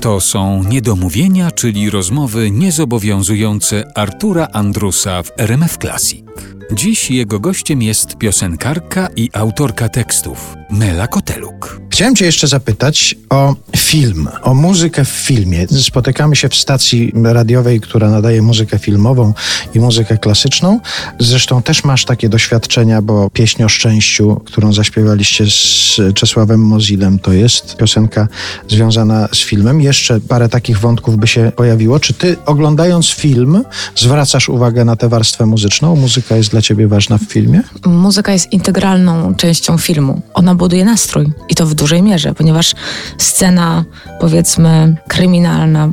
To są niedomówienia, czyli rozmowy niezobowiązujące Artura Andrusa w RMF Classic. Dziś jego gościem jest piosenkarka i autorka tekstów Mela Koteluk. Chciałem Cię jeszcze zapytać o film, o muzykę w filmie. Spotykamy się w stacji radiowej, która nadaje muzykę filmową i muzykę klasyczną. Zresztą też masz takie doświadczenia, bo pieśń o szczęściu, którą zaśpiewaliście z Czesławem Mozilem, to jest piosenka związana z filmem. Jeszcze parę takich wątków by się pojawiło. Czy Ty oglądając film zwracasz uwagę na tę warstwę muzyczną? Muzyka jest dla Ciebie ważna w filmie? Muzyka jest integralną częścią filmu. Ona buduje nastrój i to w dużej mierze, ponieważ scena, powiedzmy, kryminalna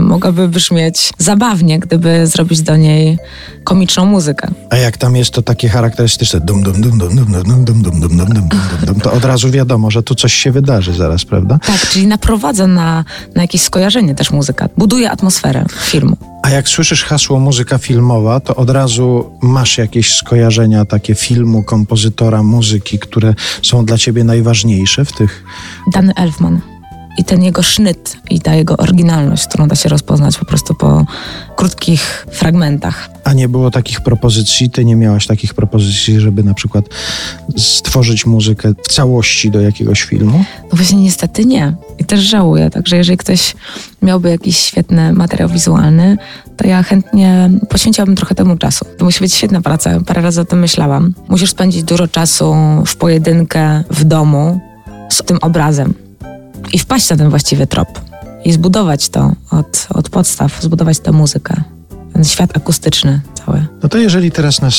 mogłaby brzmieć zabawnie, gdyby zrobić do niej komiczną muzykę. A jak tam jest to takie charakterystyczne dum dum dum dum dum dum dum dum dum dum dum dum to od razu wiadomo, że tu coś się wydarzy zaraz, prawda? Tak, czyli naprowadza na, na jakieś skojarzenie też muzyka. Buduje atmosferę filmu. A jak słyszysz hasło muzyka filmowa, to od razu masz jakieś skojarzenia takie filmu, kompozytora, muzyki, które są dla ciebie najważniejsze w tych. Dany Elfman. I ten jego sznyt i ta jego oryginalność, którą da się rozpoznać po prostu po krótkich fragmentach. A nie było takich propozycji, ty nie miałaś takich propozycji, żeby na przykład stworzyć muzykę w całości do jakiegoś filmu? No właśnie niestety nie. I też żałuję. Także jeżeli ktoś miałby jakiś świetny materiał wizualny, to ja chętnie poświęciłabym trochę temu czasu. To musi być świetna praca. Parę razy o tym myślałam. Musisz spędzić dużo czasu w pojedynkę w domu z tym obrazem i wpaść na ten właściwy trop i zbudować to od, od podstaw, zbudować tę muzykę, ten świat akustyczny cały. No to jeżeli teraz nas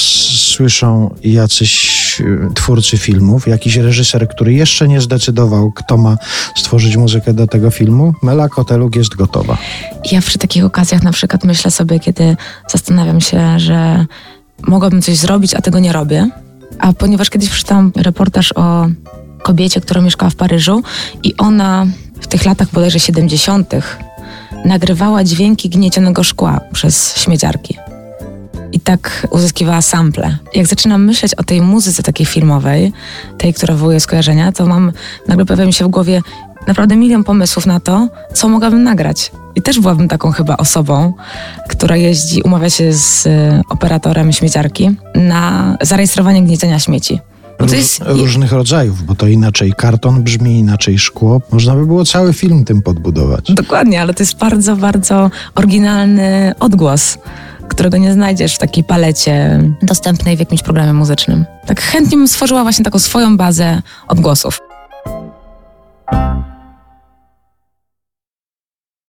słyszą jacyś y, twórcy filmów, jakiś reżyser, który jeszcze nie zdecydował, kto ma stworzyć muzykę do tego filmu, Mela Koteluk jest gotowa. Ja przy takich okazjach na przykład myślę sobie, kiedy zastanawiam się, że mogłabym coś zrobić, a tego nie robię. A ponieważ kiedyś przeczytałam reportaż o kobiecie, która mieszkała w Paryżu i ona w tych latach bodajże 70. nagrywała dźwięki gniecionego szkła przez śmieciarki. I tak uzyskiwała sample. Jak zaczynam myśleć o tej muzyce takiej filmowej, tej, która wywołuje skojarzenia, to mam, nagle pojawia mi się w głowie naprawdę milion pomysłów na to, co mogłabym nagrać. I też byłabym taką chyba osobą, która jeździ, umawia się z y, operatorem śmieciarki na zarejestrowanie gniecenia śmieci. To jest... Różnych rodzajów, bo to inaczej karton brzmi, inaczej szkło. Można by było cały film tym podbudować. Dokładnie, ale to jest bardzo, bardzo oryginalny odgłos którego nie znajdziesz w takiej palecie dostępnej w jakimś programie muzycznym. Tak chętnie bym stworzyła właśnie taką swoją bazę odgłosów.